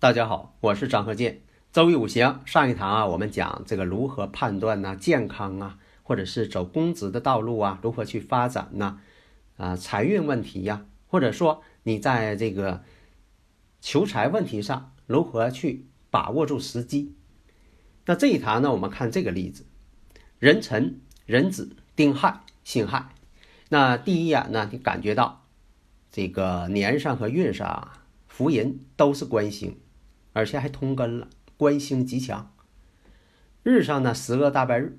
大家好，我是张鹤剑。周易五行上一堂啊，我们讲这个如何判断呢？健康啊，或者是走公职的道路啊，如何去发展呢？啊，财运问题呀，或者说你在这个求财问题上如何去把握住时机？那这一堂呢，我们看这个例子：壬辰、壬子、丁亥、辛亥。那第一眼呢，你感觉到这个年上和运上啊福银都是官星。而且还通根了，官星极强。日上呢，十个大败日。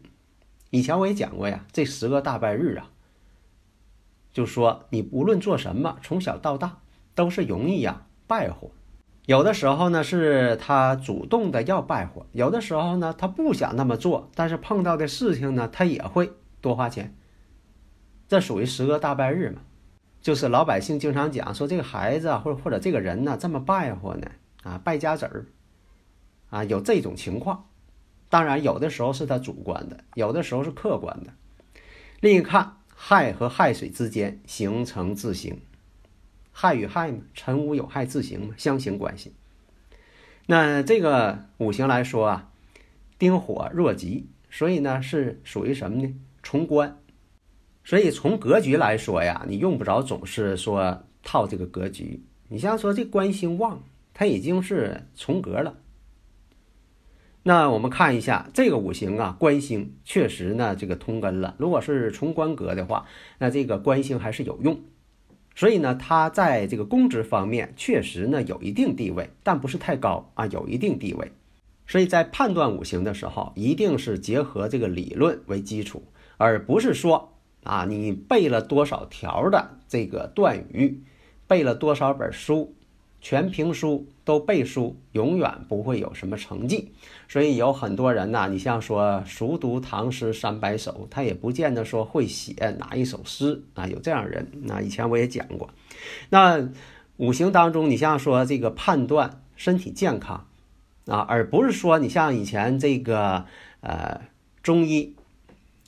以前我也讲过呀，这十个大败日啊，就说你无论做什么，从小到大都是容易呀败火。有的时候呢，是他主动的要败火；有的时候呢，他不想那么做，但是碰到的事情呢，他也会多花钱。这属于十个大败日嘛？就是老百姓经常讲说，这个孩子啊，或者或者这个人呢，这么败火呢？啊，败家子儿，啊，有这种情况。当然，有的时候是他主观的，有的时候是客观的。另一看，亥和亥水之间形成自刑，亥与亥嘛，辰午有亥自刑嘛，相形关系。那这个五行来说啊，丁火弱极，所以呢是属于什么呢？从官。所以从格局来说呀，你用不着总是说套这个格局。你像说这官星旺。它已经是重格了。那我们看一下这个五行啊，官星确实呢这个通根了。如果是重官格的话，那这个官星还是有用。所以呢，它在这个公职方面确实呢有一定地位，但不是太高啊，有一定地位。所以在判断五行的时候，一定是结合这个理论为基础，而不是说啊你背了多少条的这个断语，背了多少本书。全凭书都背书，永远不会有什么成绩。所以有很多人呐，你像说熟读唐诗三百首，他也不见得说会写哪一首诗啊。有这样人，那以前我也讲过。那五行当中，你像说这个判断身体健康啊，而不是说你像以前这个呃中医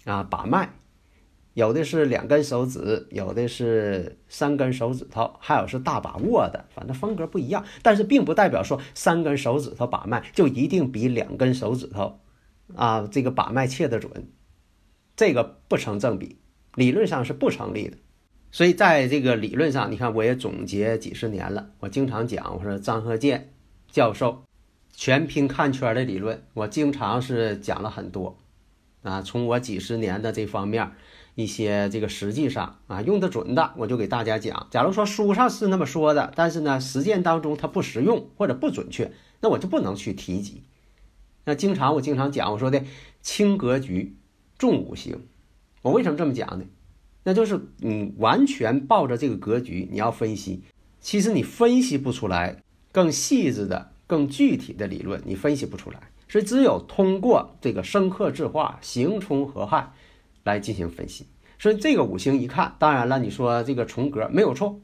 啊把脉。有的是两根手指，有的是三根手指头，还有是大把握的，反正风格不一样。但是并不代表说三根手指头把脉就一定比两根手指头，啊，这个把脉切得准，这个不成正比，理论上是不成立的。所以在这个理论上，你看我也总结几十年了，我经常讲，我说张鹤剑教授全凭看圈的理论，我经常是讲了很多，啊，从我几十年的这方面。一些这个实际上啊用得准的，我就给大家讲。假如说书上是那么说的，但是呢实践当中它不实用或者不准确，那我就不能去提及。那经常我经常讲，我说的轻格局，重五行。我为什么这么讲呢？那就是你完全抱着这个格局，你要分析，其实你分析不出来更细致的、更具体的理论，你分析不出来。所以只有通过这个生克制化、刑冲合害。来进行分析，所以这个五行一看，当然了，你说这个重格没有错，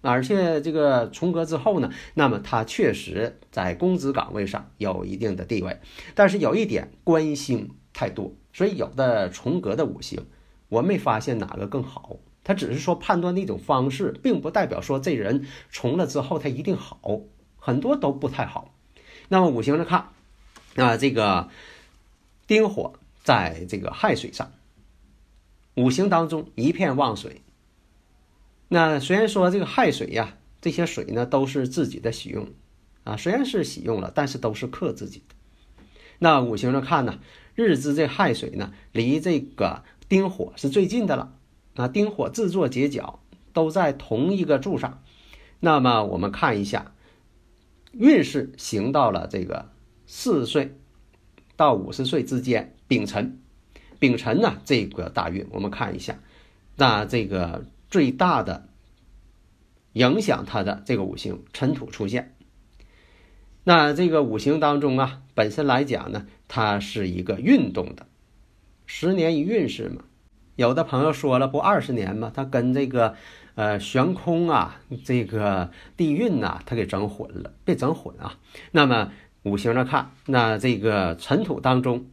而且这个重格之后呢，那么他确实在公职岗位上有一定的地位，但是有一点官星太多，所以有的重格的五行，我没发现哪个更好，它只是说判断的一种方式，并不代表说这人重了之后他一定好，很多都不太好。那么五行来看，那，这个丁火在这个亥水上。五行当中一片旺水，那虽然说这个亥水呀，这些水呢都是自己的喜用，啊，虽然是喜用了，但是都是克自己的。那五行上看呢，日支这亥水呢，离这个丁火是最近的了，啊，丁火自作结角，都在同一个柱上。那么我们看一下，运势行到了这个四岁到五十岁之间，丙辰，丙辰呢这个大运，我们看一下，那这个最大的影响它的这个五行辰土出现。那这个五行当中啊，本身来讲呢，它是一个运动的，十年一运势嘛。有的朋友说了，不二十年吗？它跟这个呃悬空啊，这个地运呐，它给整混了，别整混啊。那么五行上看，那这个尘土当中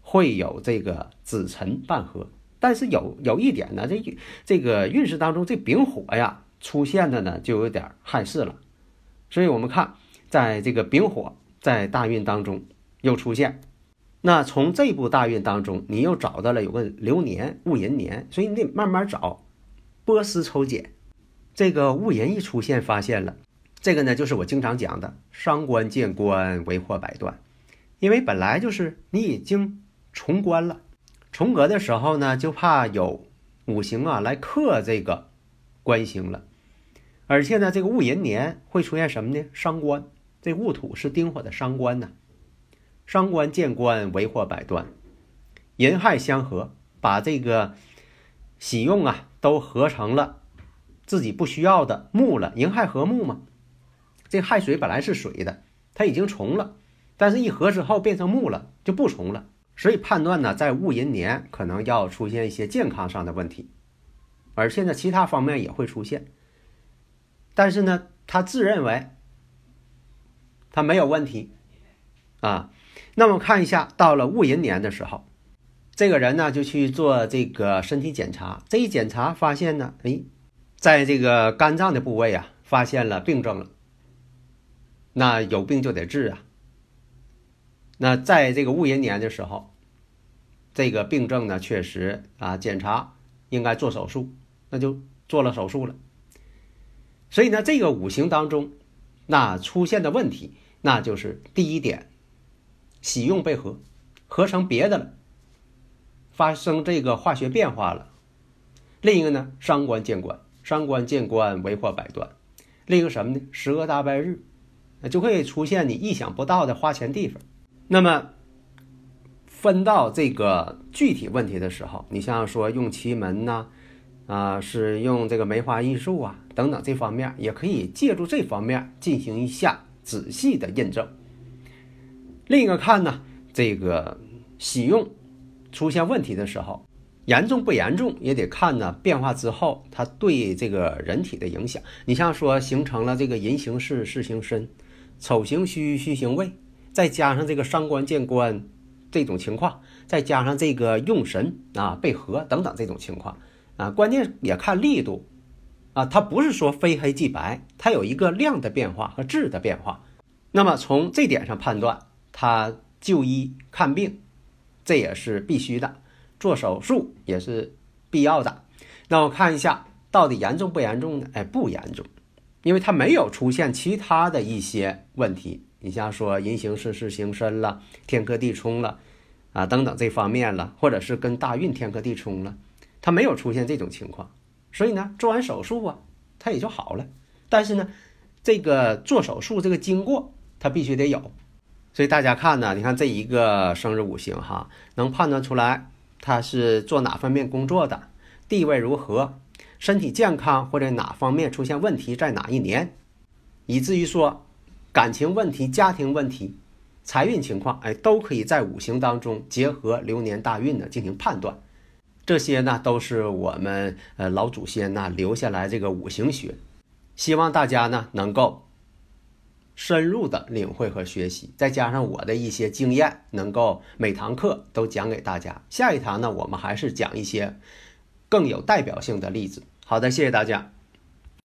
会有这个子辰半合，但是有有一点呢，这这个运势当中这丙火呀出现的呢，就有点害事了。所以我们看。在这个丙火在大运当中又出现，那从这部大运当中，你又找到了有个流年戊寅年，所以你得慢慢找，波斯抽检。这个戊寅一出现，发现了这个呢，就是我经常讲的伤官见官为祸百端，因为本来就是你已经重官了，重格的时候呢，就怕有五行啊来克这个官星了，而且呢，这个戊寅年会出现什么呢？伤官。这戊土是丁火的伤官呢，伤官见官为祸百端，寅亥相合，把这个喜用啊都合成了自己不需要的木了。寅亥合木嘛，这亥水本来是水的，它已经重了，但是一合之后变成木了，就不重了。所以判断呢，在戊寅年可能要出现一些健康上的问题，而现在其他方面也会出现，但是呢，他自认为。他没有问题，啊，那么看一下，到了戊寅年的时候，这个人呢就去做这个身体检查，这一检查发现呢，哎，在这个肝脏的部位啊，发现了病症了。那有病就得治啊。那在这个戊寅年的时候，这个病症呢，确实啊，检查应该做手术，那就做了手术了。所以呢，这个五行当中，那出现的问题。那就是第一点，喜用被合，合成别的了，发生这个化学变化了。另一个呢，伤官见官，伤官见官为祸百端。另一个什么呢？十恶大败日，那就会出现你意想不到的花钱地方。那么分到这个具体问题的时候，你像说用奇门呐，啊，是用这个梅花易数啊等等这方面，也可以借助这方面进行一下。仔细的验证。另一个看呢，这个喜用出现问题的时候，严重不严重也得看呢变化之后它对这个人体的影响。你像说形成了这个寅行巳，巳行身，丑行戌，戌行未，再加上这个伤官见官这种情况，再加上这个用神啊被合等等这种情况啊，关键也看力度。啊，它不是说非黑即白，它有一个量的变化和质的变化。那么从这点上判断，他就医看病，这也是必须的；做手术也是必要的。那我看一下到底严重不严重呢？哎，不严重，因为它没有出现其他的一些问题。你像说人行事事行身了，天克地冲了，啊等等这方面了，或者是跟大运天克地冲了，它没有出现这种情况。所以呢，做完手术啊，他也就好了。但是呢，这个做手术这个经过，他必须得有。所以大家看呢，你看这一个生日五行哈，能判断出来他是做哪方面工作的，地位如何，身体健康或者哪方面出现问题在哪一年，以至于说感情问题、家庭问题、财运情况，哎，都可以在五行当中结合流年大运呢进行判断。这些呢都是我们呃老祖先呐留下来这个五行学，希望大家呢能够深入的领会和学习，再加上我的一些经验，能够每堂课都讲给大家。下一堂呢，我们还是讲一些更有代表性的例子。好的，谢谢大家。